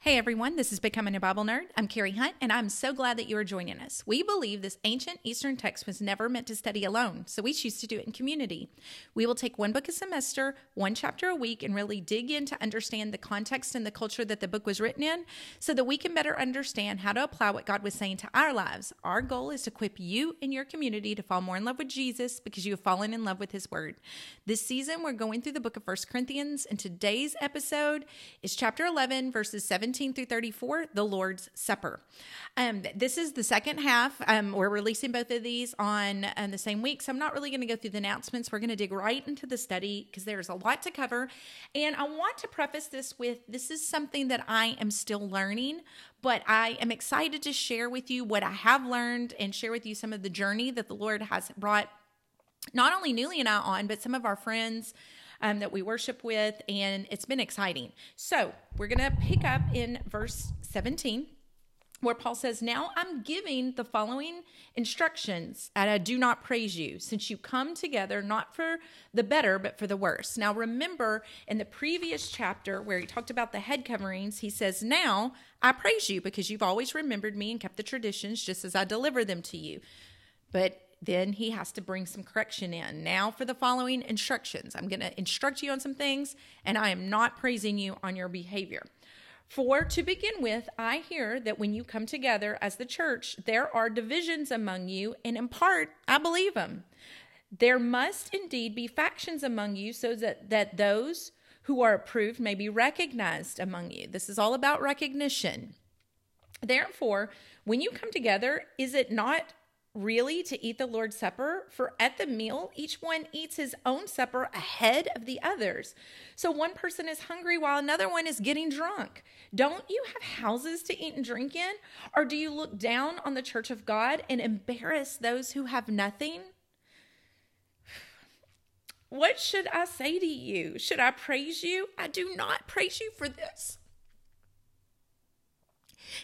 Hey everyone, this is Becoming a Bible Nerd. I'm Carrie Hunt, and I'm so glad that you are joining us. We believe this ancient Eastern text was never meant to study alone, so we choose to do it in community. We will take one book a semester, one chapter a week, and really dig in to understand the context and the culture that the book was written in so that we can better understand how to apply what God was saying to our lives. Our goal is to equip you and your community to fall more in love with Jesus because you have fallen in love with his word. This season, we're going through the book of First Corinthians, and today's episode is chapter 11, verses 17 17 through 34, the Lord's Supper. Um, this is the second half. Um, we're releasing both of these on um, the same week, so I'm not really going to go through the announcements. We're going to dig right into the study because there's a lot to cover. And I want to preface this with this is something that I am still learning, but I am excited to share with you what I have learned and share with you some of the journey that the Lord has brought not only Newly and I on, but some of our friends um, that we worship with, and it's been exciting. So we're going to pick up in verse 17 where Paul says, Now I'm giving the following instructions, and I do not praise you, since you come together not for the better, but for the worse. Now remember, in the previous chapter where he talked about the head coverings, he says, Now I praise you because you've always remembered me and kept the traditions just as I deliver them to you. But then he has to bring some correction in. Now, for the following instructions, I'm going to instruct you on some things, and I am not praising you on your behavior. For to begin with, I hear that when you come together as the church, there are divisions among you, and in part, I believe them. There must indeed be factions among you, so that, that those who are approved may be recognized among you. This is all about recognition. Therefore, when you come together, is it not really to eat the Lord's Supper? For at the meal, each one eats his own supper ahead of the others. So one person is hungry while another one is getting drunk. Don't you have houses to eat and drink in? Or do you look down on the church of God and embarrass those who have nothing? What should I say to you? Should I praise you? I do not praise you for this.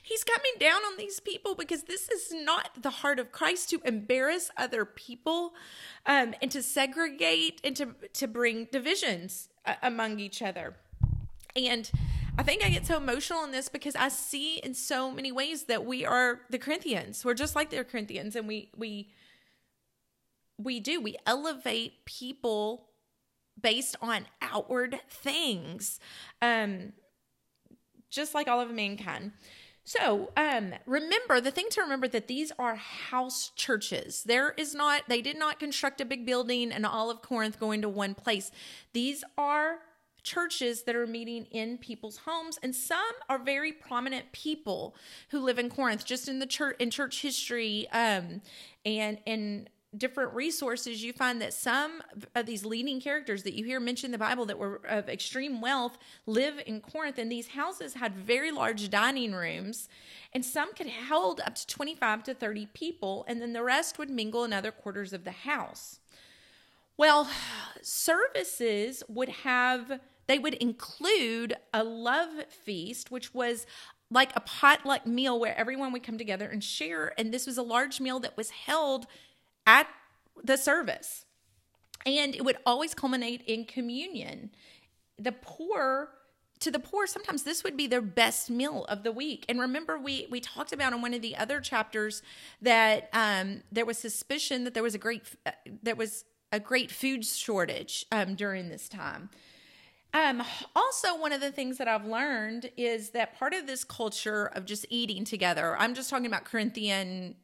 He's coming down on these people because this is not the heart of Christ to embarrass other people um, and to segregate and to, to bring divisions uh, among each other. And I think I get so emotional in this because I see in so many ways that we are the Corinthians. We're just like the Corinthians, and we we we do we elevate people based on outward things, um, just like all of mankind. So, um, remember the thing to remember that these are house churches. There is not, they did not construct a big building and all of Corinth going to one place. These are churches that are meeting in people's homes and some are very prominent people who live in Corinth just in the church in church history um and and different resources, you find that some of these leading characters that you hear mentioned in the Bible that were of extreme wealth live in Corinth, and these houses had very large dining rooms, and some could hold up to 25 to 30 people, and then the rest would mingle in other quarters of the house. Well, services would have, they would include a love feast, which was like a potluck meal where everyone would come together and share. And this was a large meal that was held at the service. And it would always culminate in communion. The poor to the poor sometimes this would be their best meal of the week and remember we we talked about in one of the other chapters that um, there was suspicion that there was a great uh, there was a great food shortage um, during this time um, also one of the things that i've learned is that part of this culture of just eating together i'm just talking about corinthian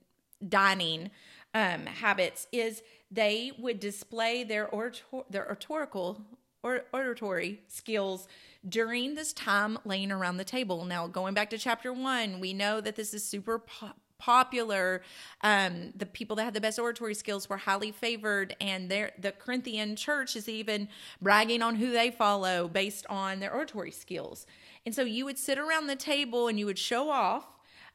dining um, habits is they would display their orator- their oratorical or oratory skills during this time laying around the table. Now, going back to chapter one, we know that this is super po- popular. Um, the people that had the best oratory skills were highly favored, and the Corinthian church is even bragging on who they follow based on their oratory skills. And so you would sit around the table and you would show off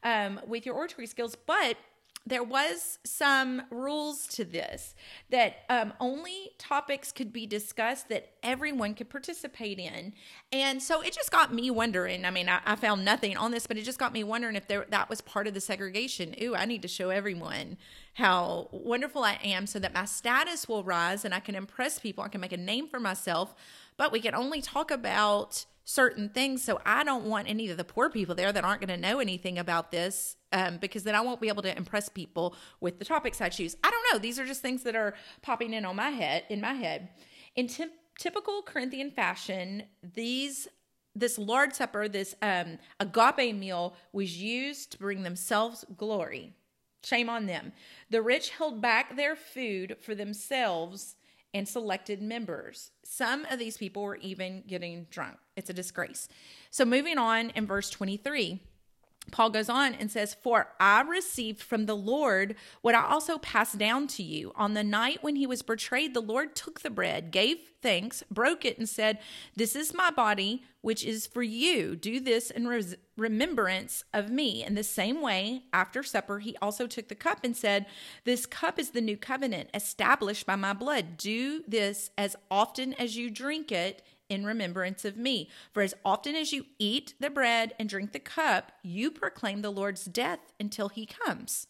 um, with your oratory skills, but there was some rules to this that um, only topics could be discussed that everyone could participate in and so it just got me wondering i mean i, I found nothing on this but it just got me wondering if there, that was part of the segregation ooh i need to show everyone how wonderful i am so that my status will rise and i can impress people i can make a name for myself but we can only talk about certain things. So I don't want any of the poor people there that aren't going to know anything about this um, because then I won't be able to impress people with the topics I choose. I don't know. These are just things that are popping in on my head, in my head. In t- typical Corinthian fashion, these this Lord Supper, this um, agape meal, was used to bring themselves glory. Shame on them. The rich held back their food for themselves and selected members. Some of these people were even getting drunk. It's a disgrace. So, moving on in verse 23. Paul goes on and says, For I received from the Lord what I also passed down to you. On the night when he was betrayed, the Lord took the bread, gave thanks, broke it, and said, This is my body, which is for you. Do this in res- remembrance of me. In the same way, after supper, he also took the cup and said, This cup is the new covenant established by my blood. Do this as often as you drink it in remembrance of me. For as often as you eat the bread and drink the cup, you proclaim the Lord's death until he comes.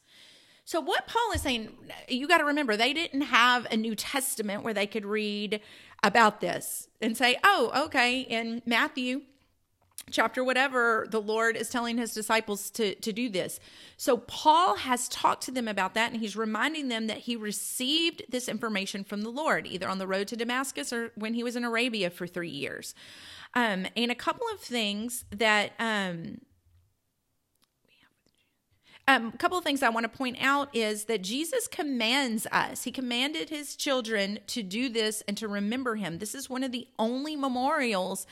So, what Paul is saying, you got to remember, they didn't have a New Testament where they could read about this and say, oh, okay, in Matthew chapter whatever the lord is telling his disciples to to do this. So paul has talked to them about that and he's reminding them that he received this information from the lord either on the road to damascus or when he was in arabia for three years. Um, and a couple of things that um, um, a couple of things I want to point out is that Jesus commands us. He commanded his children to do this and to remember him. This is one of the only memorials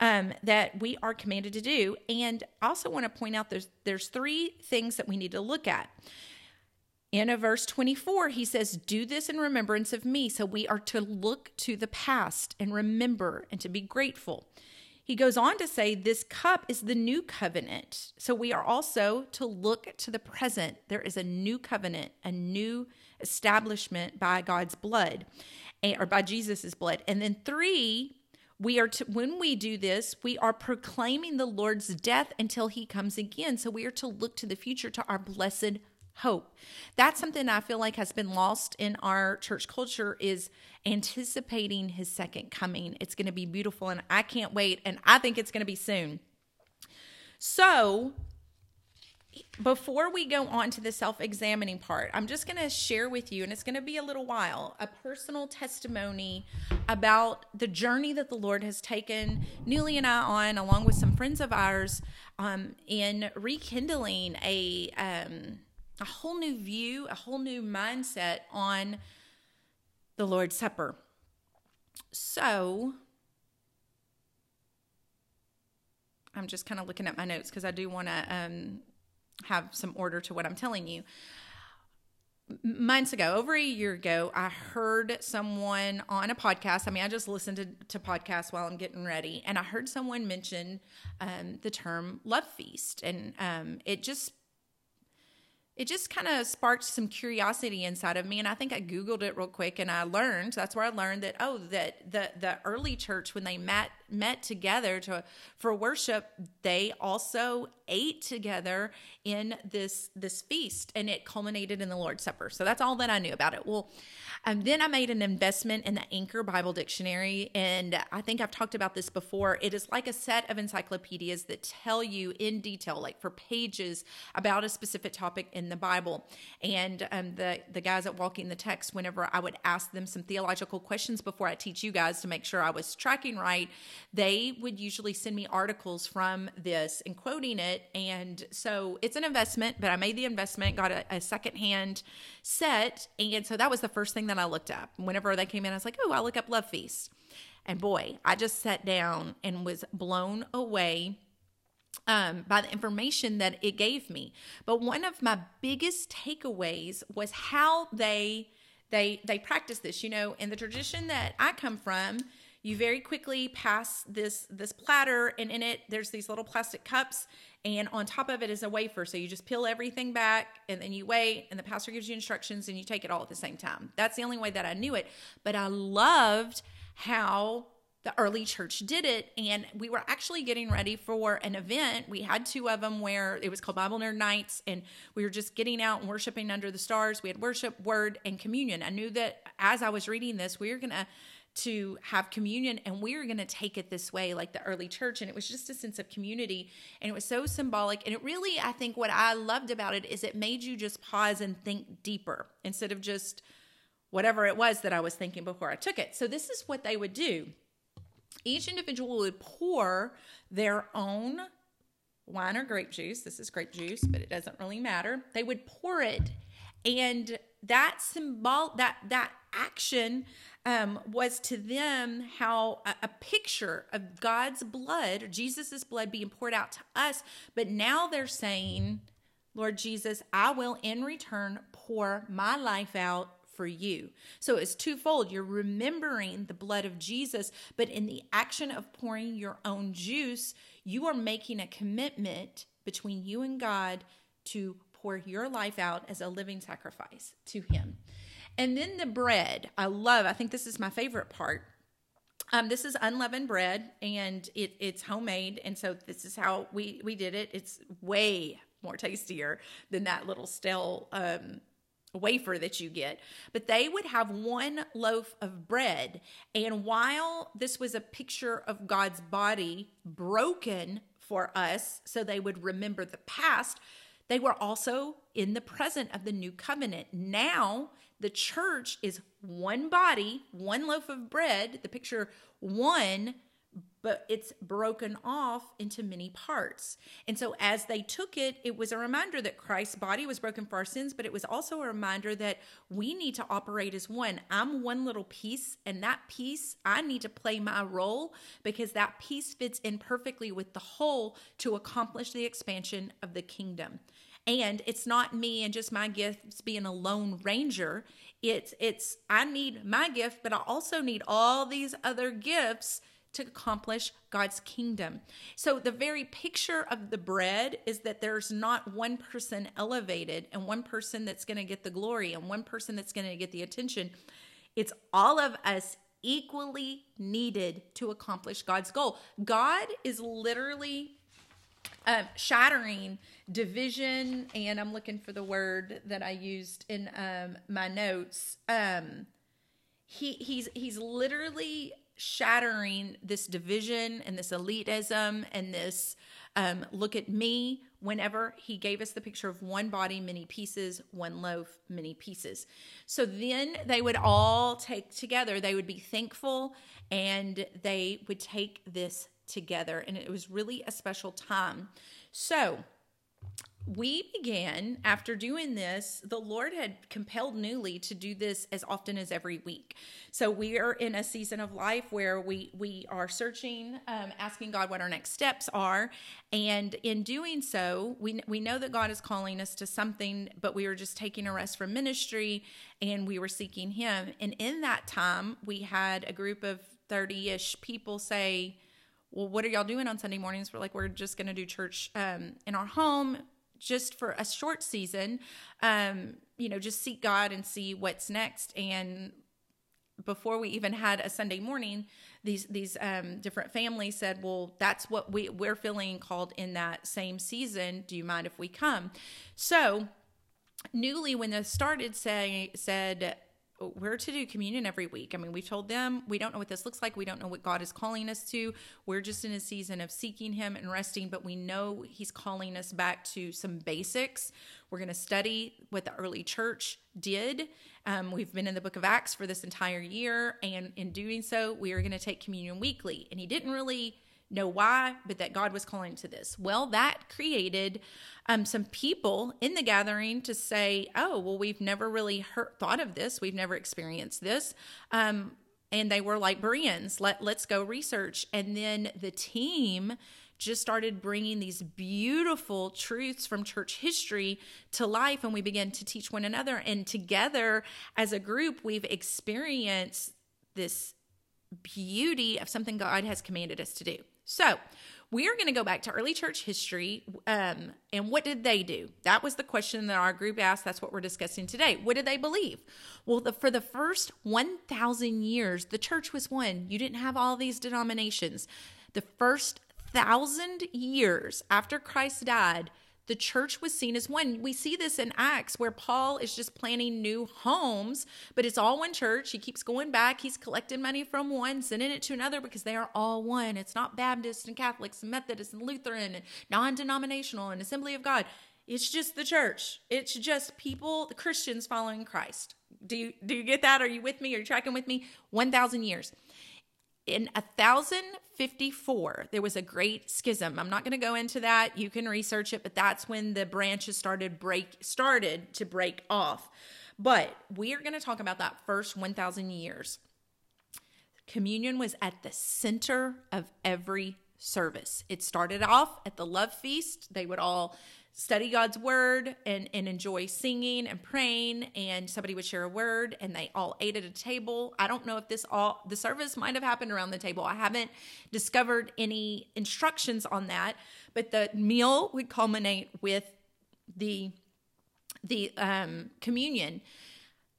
um, that we are commanded to do. And I also want to point out there's there's three things that we need to look at. In a verse 24, he says, Do this in remembrance of me. So we are to look to the past and remember and to be grateful. He goes on to say, This cup is the new covenant. So we are also to look to the present. There is a new covenant, a new establishment by God's blood eh, or by Jesus's blood. And then three, we are to, when we do this, we are proclaiming the Lord's death until he comes again. So we are to look to the future, to our blessed hope. That's something I feel like has been lost in our church culture is anticipating his second coming. It's going to be beautiful and I can't wait and I think it's going to be soon. So, before we go on to the self examining part, I'm just going to share with you, and it's going to be a little while, a personal testimony about the journey that the Lord has taken Newly and I on, along with some friends of ours, um, in rekindling a um, a whole new view, a whole new mindset on the Lord's Supper. So, I'm just kind of looking at my notes because I do want to um, have some order to what I'm telling you. Months ago, over a year ago, I heard someone on a podcast. I mean, I just listened to, to podcasts while I'm getting ready, and I heard someone mention um, the term love feast. And um, it just it just kind of sparked some curiosity inside of me and i think i googled it real quick and i learned that's where i learned that oh that the the early church when they met met together to for worship they also ate together in this this feast and it culminated in the lord's supper. So that's all that i knew about it. Well and then i made an investment in the anchor bible dictionary and i think i've talked about this before. It is like a set of encyclopedias that tell you in detail like for pages about a specific topic in the bible. And um, the the guys at walking the text whenever i would ask them some theological questions before i teach you guys to make sure i was tracking right they would usually send me articles from this and quoting it and so it's an investment, but I made the investment, got a, a secondhand set. And so that was the first thing that I looked up. Whenever they came in, I was like, oh, I'll look up Love Feast. And boy, I just sat down and was blown away um, by the information that it gave me. But one of my biggest takeaways was how they they they practice this. You know, in the tradition that I come from, you very quickly pass this this platter and in it there's these little plastic cups and on top of it is a wafer. So you just peel everything back and then you wait and the pastor gives you instructions and you take it all at the same time. That's the only way that i knew it. But i loved how the early church did it and we were actually getting ready for an event. We had two of them where it was called bible nerd nights and we were just getting out and worshiping under the stars. We had worship word and communion. I knew that as i was reading this we were going to to have communion and we are going to take it this way like the early church and it was just a sense of community and it was so symbolic and it really i think what i loved about it is it made you just pause and think deeper instead of just whatever it was that i was thinking before i took it. So this is what they would do. Each individual would pour their own wine or grape juice. This is grape juice but it doesn't really matter. They would pour it and that symbol that that action um, was to them how a, a picture of God's blood, Jesus's blood being poured out to us. But now they're saying, Lord Jesus, I will in return pour my life out for you. So it's twofold. You're remembering the blood of Jesus, but in the action of pouring your own juice, you are making a commitment between you and God to pour your life out as a living sacrifice to Him. And then the bread, I love, I think this is my favorite part. Um, this is unleavened bread and it, it's homemade. And so this is how we, we did it. It's way more tastier than that little stale um, wafer that you get. But they would have one loaf of bread. And while this was a picture of God's body broken for us, so they would remember the past, they were also in the present of the new covenant. Now, the church is one body, one loaf of bread, the picture one, but it's broken off into many parts. And so, as they took it, it was a reminder that Christ's body was broken for our sins, but it was also a reminder that we need to operate as one. I'm one little piece, and that piece, I need to play my role because that piece fits in perfectly with the whole to accomplish the expansion of the kingdom and it's not me and just my gifts being a lone ranger it's it's i need my gift but i also need all these other gifts to accomplish God's kingdom. So, the very picture of the bread is that there's not one person elevated and one person that's going to get the glory and one person that's going to get the attention. It's all of us equally needed to accomplish God's goal. God is literally uh, shattering division, and I'm looking for the word that I used in um, my notes. Um, he he's he's literally shattering this division and this elitism and this um, look at me whenever he gave us the picture of one body many pieces one loaf many pieces. So then they would all take together. They would be thankful and they would take this together. And it was really a special time. So we began after doing this the lord had compelled newly to do this as often as every week. So we are in a season of life where we we are searching um, asking god what our next steps are. And in doing so we we know that god is calling us to something but we were just taking a rest from ministry and we were seeking him. And in that time we had a group of 30ish people say well, what are y'all doing on Sunday mornings? We're like, we're just going to do church um, in our home just for a short season. Um, you know, just seek God and see what's next. And before we even had a Sunday morning, these these um, different families said, "Well, that's what we we're feeling called in that same season. Do you mind if we come?" So, newly when this started, say said we're to do communion every week. I mean, we've told them we don't know what this looks like. We don't know what God is calling us to. We're just in a season of seeking Him and resting, but we know He's calling us back to some basics. We're going to study what the early church did. Um, we've been in the book of Acts for this entire year, and in doing so, we are going to take communion weekly. And He didn't really know why, but that God was calling to this. Well, that created um, some people in the gathering to say, "Oh, well, we've never really heard, thought of this. We've never experienced this." Um, and they were like Bereans, let let's go research. And then the team just started bringing these beautiful truths from church history to life and we began to teach one another and together as a group we've experienced this beauty of something God has commanded us to do. So, we are going to go back to early church history. Um, and what did they do? That was the question that our group asked. That's what we're discussing today. What did they believe? Well, the, for the first 1,000 years, the church was one. You didn't have all these denominations. The first thousand years after Christ died, The church was seen as one. We see this in Acts where Paul is just planning new homes, but it's all one church. He keeps going back. He's collecting money from one, sending it to another because they are all one. It's not Baptist and Catholics and Methodist and Lutheran and non denominational and Assembly of God. It's just the church. It's just people, the Christians following Christ. Do you do you get that? Are you with me? Are you tracking with me? 1000 years in 1054 there was a great schism. I'm not going to go into that. You can research it but that's when the branches started break started to break off. But we are going to talk about that first 1000 years. Communion was at the center of every service. It started off at the love feast. They would all study God's word and, and enjoy singing and praying. And somebody would share a word and they all ate at a table. I don't know if this all, the service might have happened around the table. I haven't discovered any instructions on that, but the meal would culminate with the, the um, communion.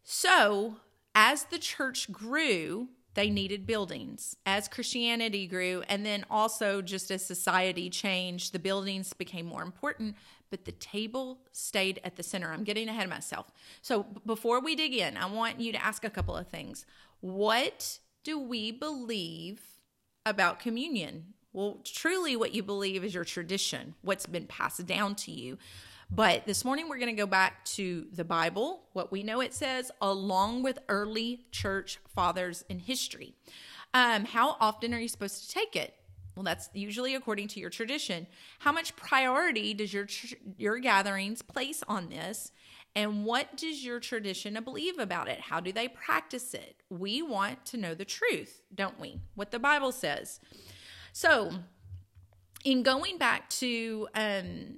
So as the church grew, they needed buildings as Christianity grew. And then also, just as society changed, the buildings became more important but the table stayed at the center. I'm getting ahead of myself. So before we dig in, I want you to ask a couple of things. What do we believe about communion? Well, truly, what you believe is your tradition, what's been passed down to you. But this morning, we're going to go back to the Bible, what we know it says, along with early church fathers in history. Um, how often are you supposed to take it? Well, that's usually according to your tradition. How much priority does your your gatherings place on this? And what does your tradition believe about it? How do they practice it? We want to know the truth, don't we? What the Bible says. So, in going back to um,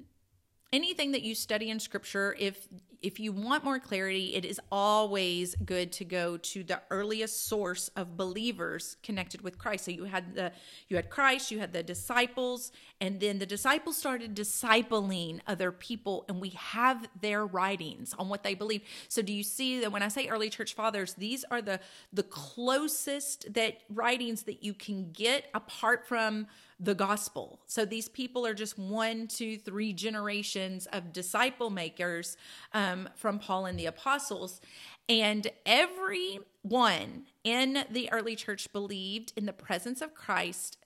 anything that you study in Scripture, if if you want more clarity, it is always good to go to the earliest source of believers connected with Christ. So you had the you had Christ, you had the disciples, and then the disciples started discipling other people, and we have their writings on what they believe. So do you see that when I say early church fathers, these are the the closest that writings that you can get apart from the gospel. So these people are just one, two, three generations of disciple makers um, from Paul and the apostles. And everyone in the early church believed in the presence of Christ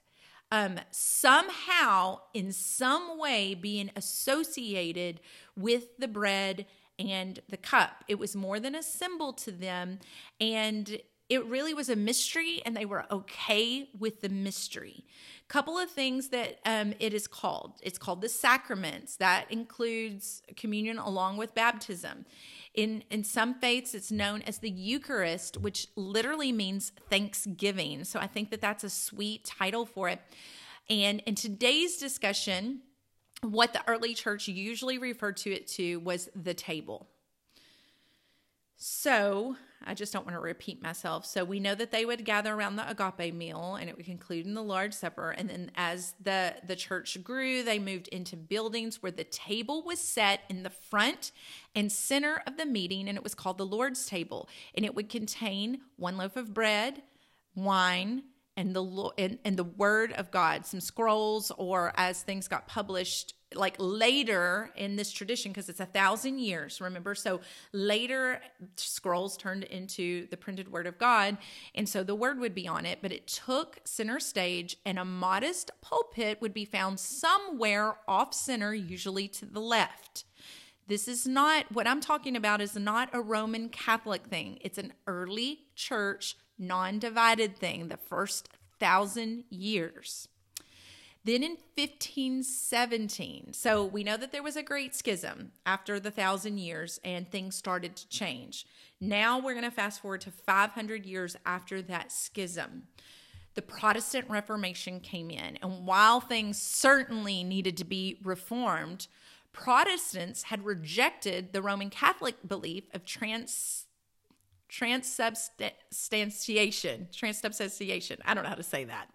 um, somehow, in some way, being associated with the bread and the cup. It was more than a symbol to them. And it really was a mystery, and they were okay with the mystery. Couple of things that um, it is called. It's called the sacraments. That includes communion along with baptism. In in some faiths it's known as the eucharist which literally means thanksgiving. So i think that that's a sweet title for it. And in today's discussion what the early church usually referred to it to was the table so I just don't want to repeat myself. So we know that they would gather around the agape meal and it would conclude in the Lord's Supper. And then as the, the church grew, they moved into buildings where the table was set in the front and center of the meeting, and it was called the Lord's table. And it would contain one loaf of bread, wine, and the and, and the word of God, some scrolls, or as things got published, like later in this tradition because it's a thousand years remember? So later scrolls turned into the printed word of god and so the word would be on it but it took center stage and a modest pulpit would be found somewhere off center usually to the left. This is not what i'm talking about is not a roman catholic thing. It's an early church non-divided thing the first thousand years then in 1517, so we know that there was a great schism after the thousand years and things started to change. Now we're going to fast forward to 500 years after that schism. The Protestant Reformation came in, and while things certainly needed to be reformed, Protestants had rejected the Roman Catholic belief of trans transubstantiation transubstantiation i don't know how to say that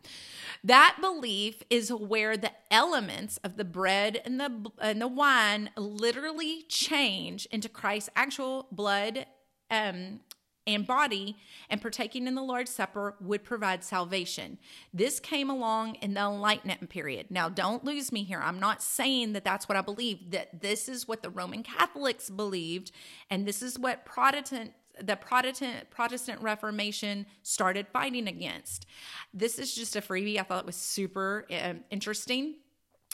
that belief is where the elements of the bread and the and the wine literally change into christ's actual blood um, and body, and partaking in the Lord's Supper would provide salvation. This came along in the Enlightenment period. Now, don't lose me here. I'm not saying that that's what I believe, that this is what the Roman Catholics believed, and this is what Protestant the Protestant Protestant Reformation started fighting against. This is just a freebie. I thought it was super um, interesting.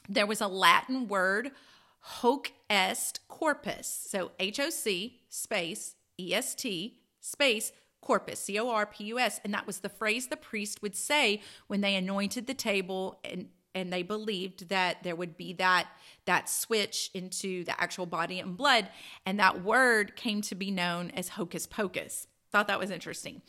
There was a Latin word, hoc est corpus. So H O C space E S T space corpus, C O R P U S. And that was the phrase the priest would say when they anointed the table and and they believed that there would be that that switch into the actual body and blood and that word came to be known as hocus pocus. Thought that was interesting.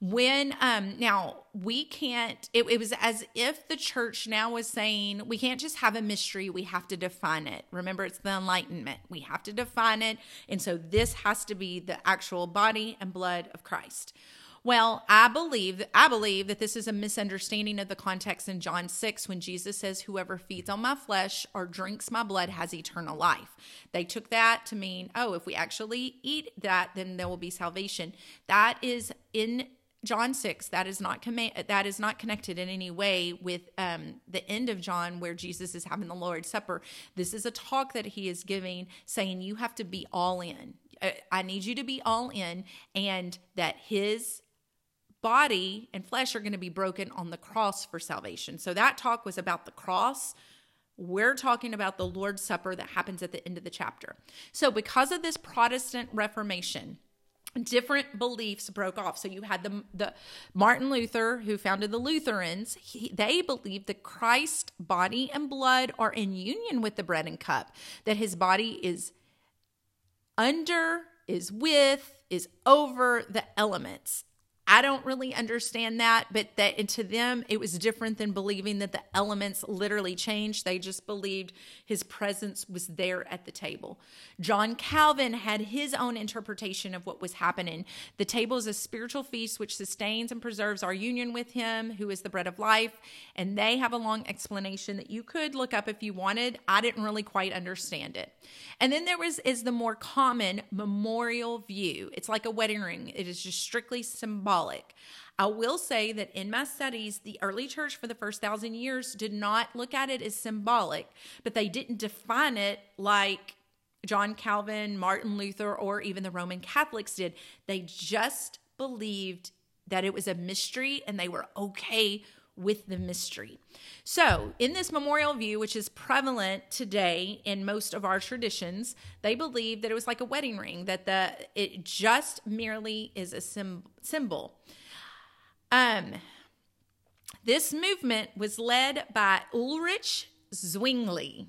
When um now we can't it, it was as if the church now was saying we can't just have a mystery we have to define it. Remember it's the enlightenment. We have to define it and so this has to be the actual body and blood of christ well, I believe I believe that this is a misunderstanding of the context in John 6 when Jesus says whoever feeds on my flesh or drinks my blood has eternal life. They took that to mean, oh, if we actually eat that then there will be salvation. That is in John 6 that is not that is not connected in any way with um, the end of John where Jesus is having the Lord's Supper. This is a talk that he is giving saying you have to be all in. I need you to be all in and that his body and flesh are going to be broken on the cross for salvation. So that talk was about the cross. We're talking about the Lord's Supper that happens at the end of the chapter. So, because of this Protestant Reformation, different beliefs broke off. So you had the the Martin Luther who founded the Lutherans. He, they believed that Christ's body and blood are in union with the bread and cup. That his body is under, is with, is over the elements. I don't really understand that, but that to them it was different than believing that the elements literally changed. They just believed his presence was there at the table. John Calvin had his own interpretation of what was happening. The table is a spiritual feast which sustains and preserves our union with him, who is the bread of life. And they have a long explanation that you could look up if you wanted. I didn't really quite understand it. And then there was is the more common memorial view. It's like a wedding ring. It is just strictly symbolic. I will say that in my studies, the early church for the first thousand years did not look at it as symbolic, but they didn't define it like John Calvin, Martin Luther, or even the Roman Catholics did. They just believed that it was a mystery and they were okay with the mystery. So, in this memorial view, which is prevalent today in most of our traditions, they believe that it was like a wedding ring, that the it just merely is a sim- symbol. Um, this movement was led by Ulrich Zwingli,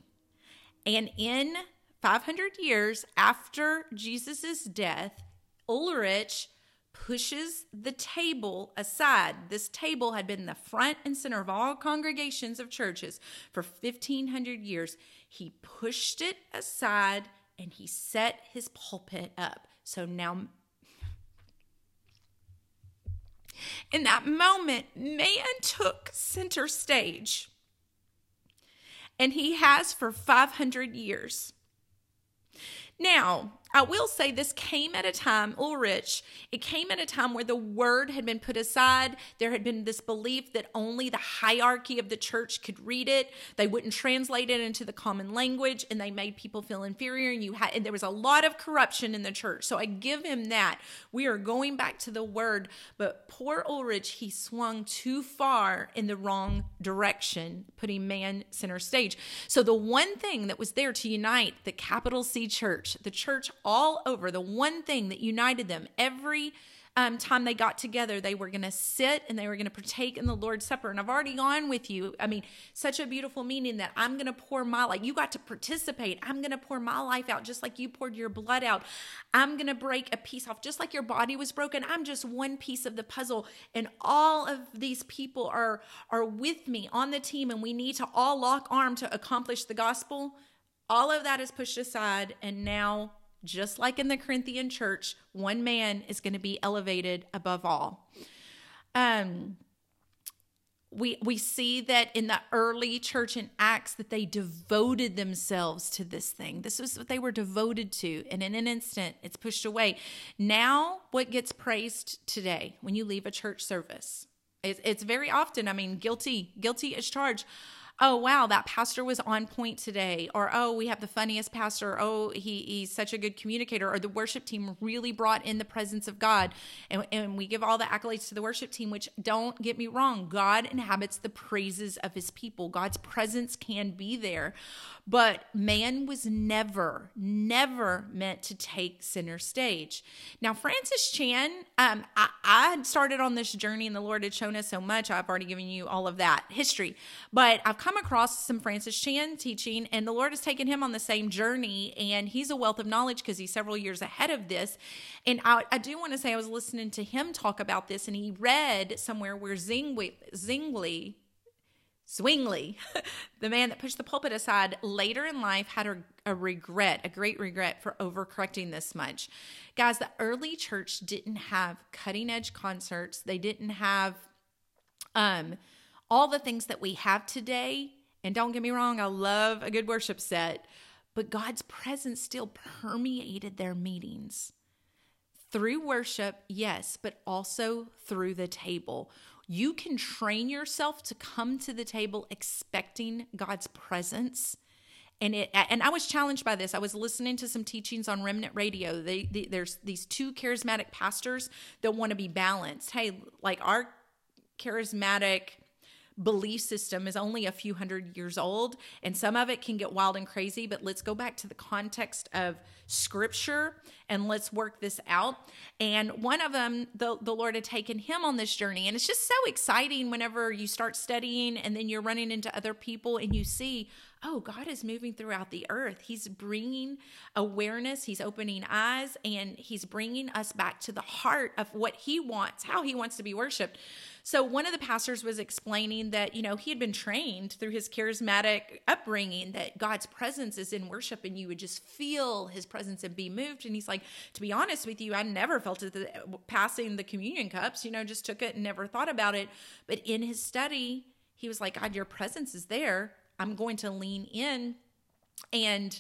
and in 500 years after Jesus' death, Ulrich pushes the table aside. This table had been the front and center of all congregations of churches for 1500 years. He pushed it aside and he set his pulpit up. So now, in that moment, man took center stage. And he has for 500 years. Now, I will say this came at a time, Ulrich, it came at a time where the word had been put aside. There had been this belief that only the hierarchy of the church could read it. They wouldn't translate it into the common language and they made people feel inferior and you had and there was a lot of corruption in the church. So I give him that. We are going back to the word, but poor Ulrich, he swung too far in the wrong direction, putting man center stage. So the one thing that was there to unite the capital C church, the church all over. The one thing that united them every um, time they got together, they were going to sit and they were going to partake in the Lord's Supper. And I've already gone with you. I mean, such a beautiful meaning that I'm going to pour my life. You got to participate. I'm going to pour my life out just like you poured your blood out. I'm going to break a piece off just like your body was broken. I'm just one piece of the puzzle. And all of these people are, are with me on the team, and we need to all lock arm to accomplish the gospel. All of that is pushed aside, and now just like in the Corinthian church, one man is going to be elevated above all. Um, we we see that in the early church in acts that they devoted themselves to this thing. This was what they were devoted to and in an instant it's pushed away. Now what gets praised today when you leave a church service? It's, it's very often i mean guilty guilty as charged oh wow that pastor was on point today or oh we have the funniest pastor oh he, he's such a good communicator or the worship team really brought in the presence of god. And, and we give all the accolades to the worship team which don't get me wrong god inhabits the praises of his people. God's presence can be there. But man was never never meant to take center stage. Now francis chan um, I, I started on this journey and the lord had shown us so much. I've already given you all of that history. But i've come across some Francis Chan teaching, and the Lord has taken him on the same journey. And he's a wealth of knowledge because he's several years ahead of this. And I, I do want to say, I was listening to him talk about this, and he read somewhere where Zwingli, Zwingli Zwingli, the man that pushed the pulpit aside later in life, had a, a, regret, a great regret for overcorrecting this much. Guys, the early church didn't have cutting edge concerts. They didn't have um, all the things that we have today. And don't get me wrong, I love a good worship set, but God's presence still permeated their meetings through worship, yes, but also through the table. You can train yourself to come to the table expecting God's presence. And it and I was challenged by this. I was listening to some teachings on Remnant Radio. They, they there's these two charismatic pastors that want to be balanced. Hey, like our charismatic belief system is only a few hundred years old and some of it can get wild and crazy but let's go back to the context of scripture and let's work this out. And one of them the, the lord had taken him on this journey and it's just so exciting whenever you start studying and then you're running into other people and you see oh god is moving throughout the earth. He's bringing awareness he's opening eyes and he's bringing us back to the heart of what he wants how he wants to be worshiped so one of the pastors was explaining that, you know, he had been trained through his charismatic upbringing that God's presence is in worship and you would just feel his presence and be moved. And he's like, to be honest with you, I never felt it the, passing the communion cups, you know, just took it and never thought about it. But in his study, he was like, God, your presence is there. I'm going to lean in and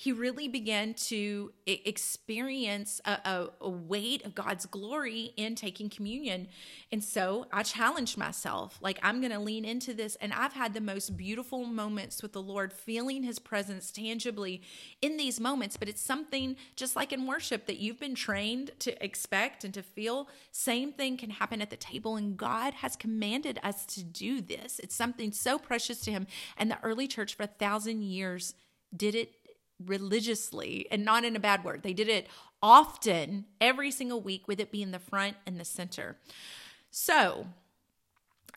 he really began to experience a, a, a, weight of God's glory in taking communion. And so I challenged myself, like, I'm going to lean into this. And I've had the most beautiful moments with the Lord, feeling his presence tangibly in these moments. But it's something just like in worship that you've been trained to expect and to feel. Same thing can happen at the table. And God has commanded us to do this. It's something so precious to him. And the early church for a thousand years did it religiously and not in a bad word. They did it often every single week with it being the front and the center. So,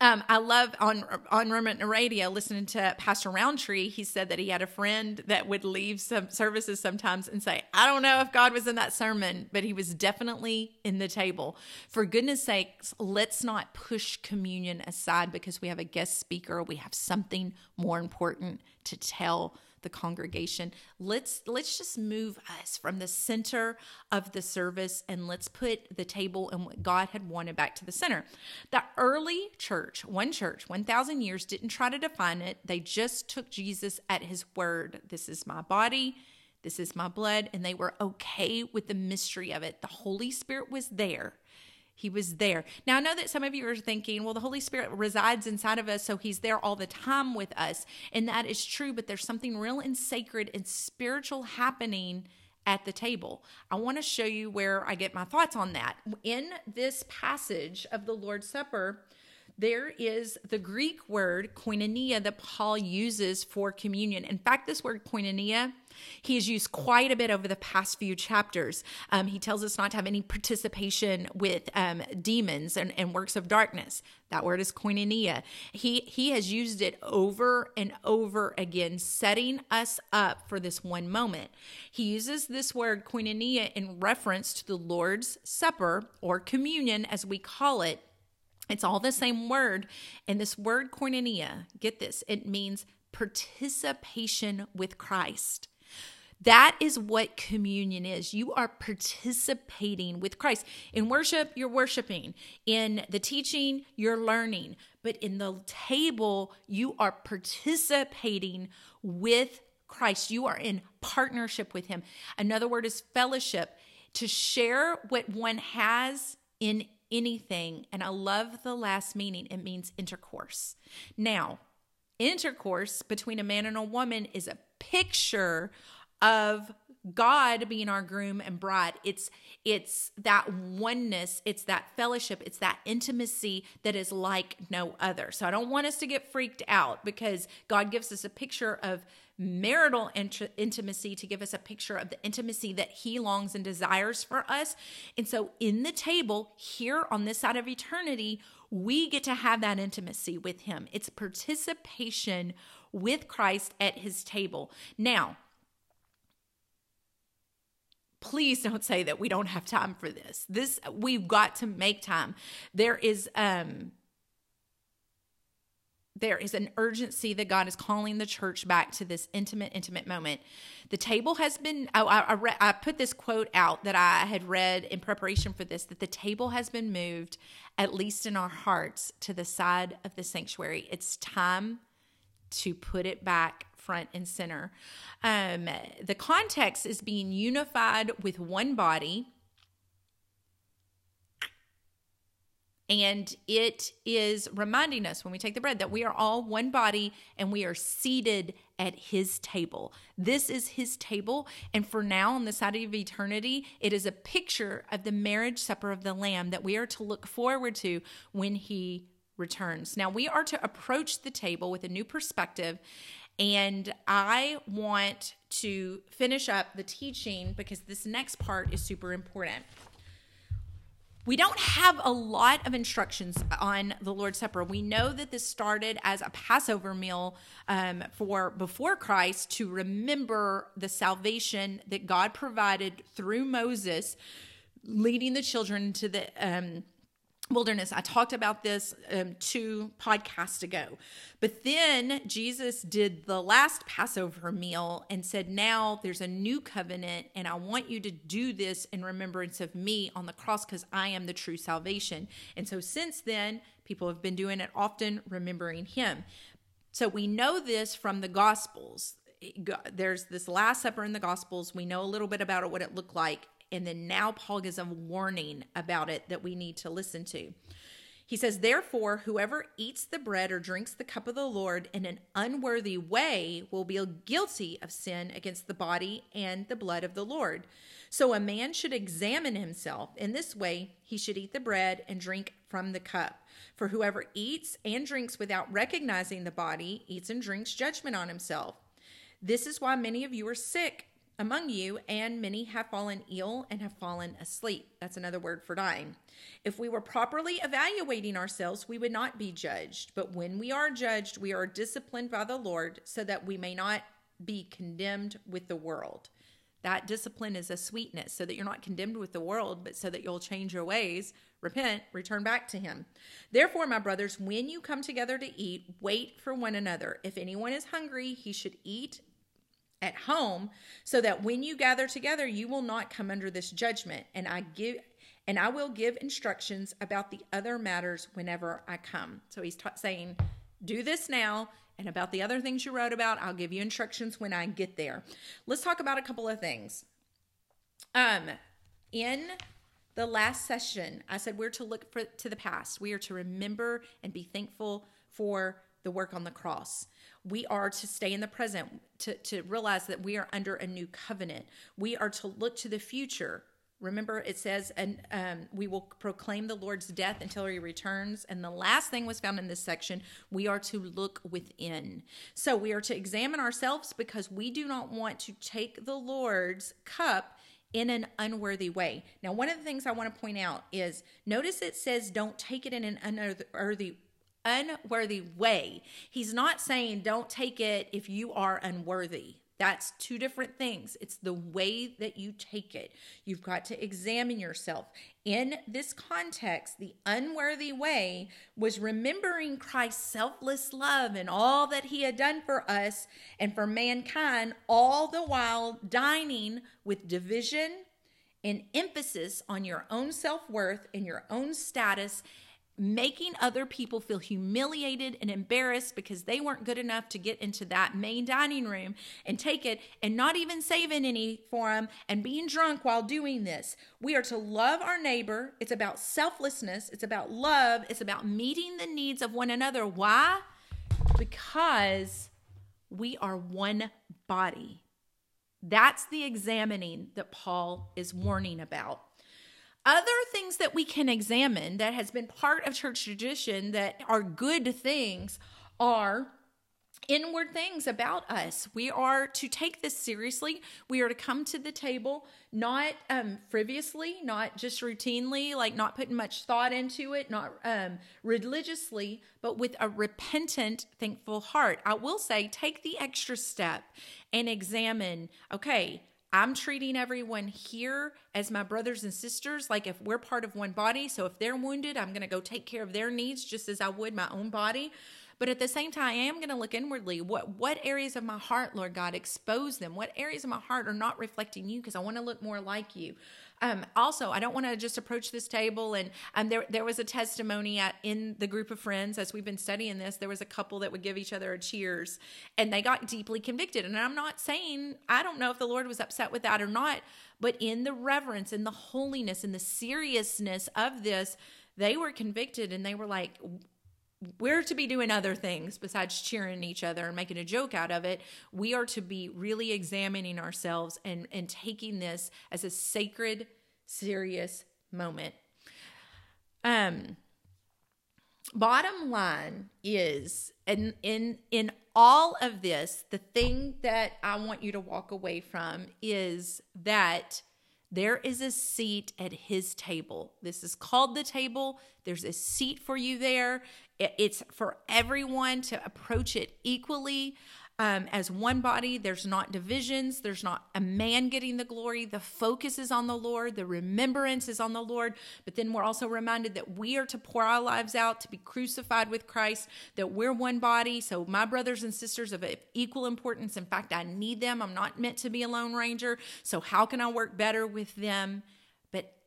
um, I love on on Remnant Radio listening to Pastor Rowntree. He said that he had a friend that would leave some services sometimes and say, "I don't know if God was in that sermon, but he was definitely in the table." For goodness sakes, let's not push communion aside because we have a guest speaker. We have something more important to tell the congregation. Let's let's just move us from the center of the service and let's put the table and what god had wanted back to the center. The early church one church 1000 years didn't try to define it. They just took jesus at his word. This is my body. This is my blood. And they were okay with the mystery of it. The holy spirit was there he was there. Now, I know that some of you are thinking, well, the Holy Spirit resides inside of us, so He's there all the time with us. And that is true, but there's something real and sacred and spiritual happening at the table. I want to show you where I get my thoughts on that. In this passage of the Lord's Supper, there is the Greek word koinonia that Paul uses for communion. In fact, this word koinonia, he has used quite a bit over the past few chapters. Um, he tells us not to have any participation with um, demons and, and works of darkness. That word is koinonia. He he has used it over and over again, setting us up for this one moment. He uses this word koinonia in reference to the Lord's Supper or communion, as we call it it's all the same word. And this word koinonia, get this, it means participation with Christ. That is what communion is. You are participating with Christ. In worship, you're worshiping. In the teaching, you're learning. But in the table, you are participating with Christ. You are in partnership with Him. Another word is fellowship, to share what one has in anything. And I love the last meaning, it means intercourse. Now, intercourse between a man and a woman is a picture of God being our groom and bride. It's it's that oneness, it's that fellowship, it's that intimacy that is like no other. So I don't want us to get freaked out because God gives us a picture of marital int- intimacy to give us a picture of the intimacy that he longs and desires for us. And so in the table here on this side of eternity, we get to have that intimacy with him. It's participation with Christ at his table. Now, please don't say that we don't have time for this. This we've got to make time. There is um there is an urgency that God is calling the church back to this intimate, intimate moment. The table has been, oh, I, I, re, I, put this quote out that I had read in preparation for this that the table has been moved, at least in our hearts, to the side of the sanctuary. It's time to put it back front and center. Um, the context is being unified with one body. And it is reminding us when we take the bread that we are all one body and we are seated at his table. This is his table. And for now, on the side of eternity, it is a picture of the marriage supper of the Lamb that we are to look forward to when he returns. Now, we are to approach the table with a new perspective and I want to finish up the teaching because this next part is super important. We don't have a lot of instructions on the Lord's Supper. We know that this started as a Passover meal um, for before Christ to remember the salvation that God provided through Moses, leading the children to the um, wilderness. I talked about this um, two podcasts ago. But then Jesus did the last Passover meal and said, Now there's a new covenant, and I want you to do this in remembrance of me on the cross because I am the true salvation. And so since then, people have been doing it often, remembering him. So we know this from the Gospels. There's this Last Supper in the Gospels. We know a little bit about it, what it looked like. And then now Paul gives a warning about it that we need to listen to. He says, Therefore, whoever eats the bread or drinks the cup of the Lord in an unworthy way will be guilty of sin against the body and the blood of the Lord. So a man should examine himself. In this way, he should eat the bread and drink from the cup. For whoever eats and drinks without recognizing the body eats and drinks judgment on himself. This is why many of you are sick among you, and many have fallen ill and have fallen asleep. That's another word for dying. If we were properly evaluating ourselves, we would not be judged. But when we are judged, we are disciplined by the Lord so that we may not be condemned with the world. That discipline is a sweetness, so that you're not condemned with the world, but so that you'll change your ways, repent, return back to Him. Therefore, my brothers, when you come together to eat, wait for one another. If anyone is hungry, he should eat at home so that when you gather together you will not come under this judgment and I give and I will give instructions about the other matters whenever I come. So he's saying do this now and about the other things you wrote about I'll give you instructions when I get there. Let's talk about a couple of things. Um in the last session I said we're to look for, to the past. We are to remember and be thankful for the work on the cross. We are to stay in the present, to, to realize that we are under a new covenant. We are to look to the future. Remember, it says, and um, we will proclaim the Lord's death until he returns. And the last thing was found in this section we are to look within. So we are to examine ourselves because we do not want to take the Lord's cup in an unworthy way. Now, one of the things I want to point out is notice it says don't take it in an unworthy unworthy way. He's not saying don't take it if you are unworthy. That's two different things. It's the way that you take it. You've got to examine yourself. In this context, the unworthy way was remembering Christ's selfless love and all that he had done for us and for mankind, all the while dining with division and emphasis on your own self worth and your own status making other people feel humiliated and embarrassed because they weren't good enough to get into that main dining room and take it and not even saving any for them and being drunk while doing this. We are to love our neighbor. It's about selflessness, it's about love, it's about meeting the needs of one another. Why? Because we are one body. That's the examining that Paul is warning about. Other things that we can examine that has been part of church tradition that are good things are inward things about us. We are to take this seriously. We are to come to the table not um, frivolously, not just routinely, like not putting much thought into it, not um, religiously, but with a repentant, thankful heart. I will say, take the extra step and examine okay, I'm treating everyone here as my brothers and sisters, like if we're part of one body. So if they're wounded, I'm going to go take care of their needs just as I would my own body. But at the same time, I am going to look inwardly. What what areas of my heart, Lord God, expose them? What areas of my heart are not reflecting you? Because I want to look more like you. Um, also, I don't want to just approach this table and um, there there was a testimony at, in the group of friends as we've been studying this. There was a couple that would give each other a cheers, and they got deeply convicted. And I'm not saying I don't know if the Lord was upset with that or not, but in the reverence and the holiness and the seriousness of this, they were convicted and they were like, we're to be doing other things besides cheering each other and making a joke out of it. We are to be really examining ourselves and, and taking this as a sacred, serious moment. Um, bottom line is and in in all of this the thing that i want you to walk away from is that there is a seat at his table. This is called the table. There's a seat for you there. It's for everyone to approach it equally um, as one body. There's not divisions. There's not a man getting the glory. The focus is on the Lord. The remembrance is on the Lord. But then we're also reminded that we are to pour our lives out to be crucified with Christ, that we're one body. So, my brothers and sisters of equal importance. In fact, I need them. I'm not meant to be a lone ranger. So, how can I work better with them?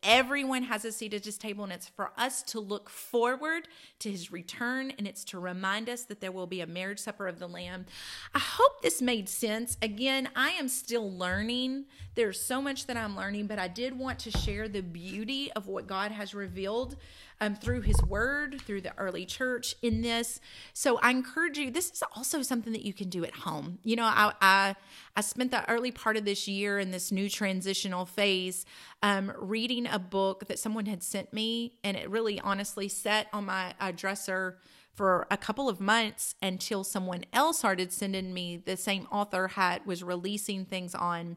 Everyone has a seat at his table, and it's for us to look forward to his return, and it's to remind us that there will be a marriage supper of the Lamb. I hope this made sense. Again, I am still learning. There's so much that I'm learning, but I did want to share the beauty of what God has revealed um, through his word, through the early church in this. So I encourage you, this is also something that you can do at home. You know, I, I, I spent the early part of this year in this new transitional phase um, reading a book that someone had sent me, and it really honestly sat on my uh, dresser for a couple of months until someone else started sending me the same author had was releasing things on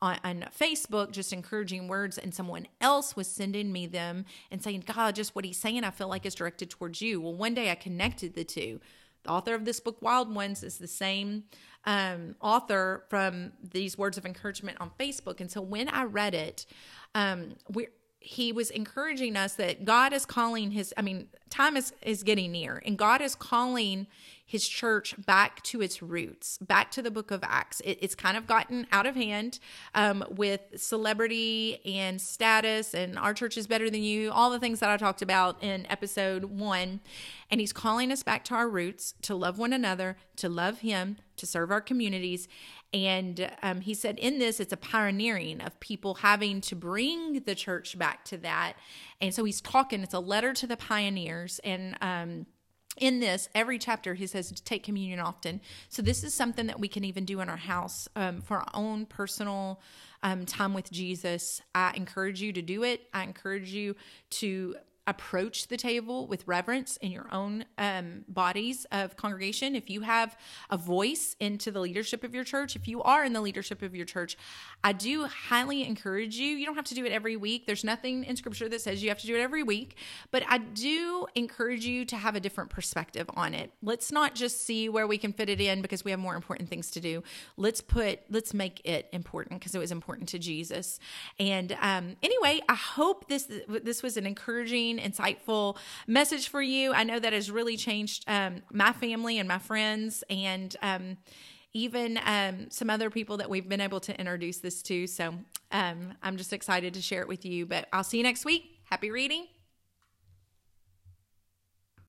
on, Facebook, just encouraging words, and someone else was sending me them and saying, God, just what he's saying, I feel like is directed towards you. Well, one day I connected the two. The author of this book, Wild Ones, is the same um, author from these words of encouragement on Facebook. And so when I read it, um, we he was encouraging us that God is calling his I mean time is is getting near and God is calling his church back to its roots, back to the book of Acts. It, it's kind of gotten out of hand um, with celebrity and status, and our church is better than you, all the things that I talked about in episode one. And he's calling us back to our roots, to love one another, to love him, to serve our communities. And um, he said, in this, it's a pioneering of people having to bring the church back to that. And so he's talking, it's a letter to the pioneers. And, um, in this every chapter he says to take communion often. So this is something that we can even do in our house um, for our own personal um, time with jesus. I encourage you to do it. I encourage you to approach the table with reverence in your own um, bodies of congregation. If you have a voice into the leadership of your church, if you are in the leadership of your church, I do highly encourage you. You don't have to do it every week. There's nothing in scripture that says you have to do it every week, but I do encourage you to have a different perspective on it. Let's not just see where we can fit it in because we have more important things to do. Let's put, let's make it important because it was important to Jesus. And um, anyway, I hope this this was an encouraging, insightful message for you. I know that has really changed um, my family and my friends and. Um, even um, some other people that we've been able to introduce this to. So um, I'm just excited to share it with you. But I'll see you next week. Happy reading.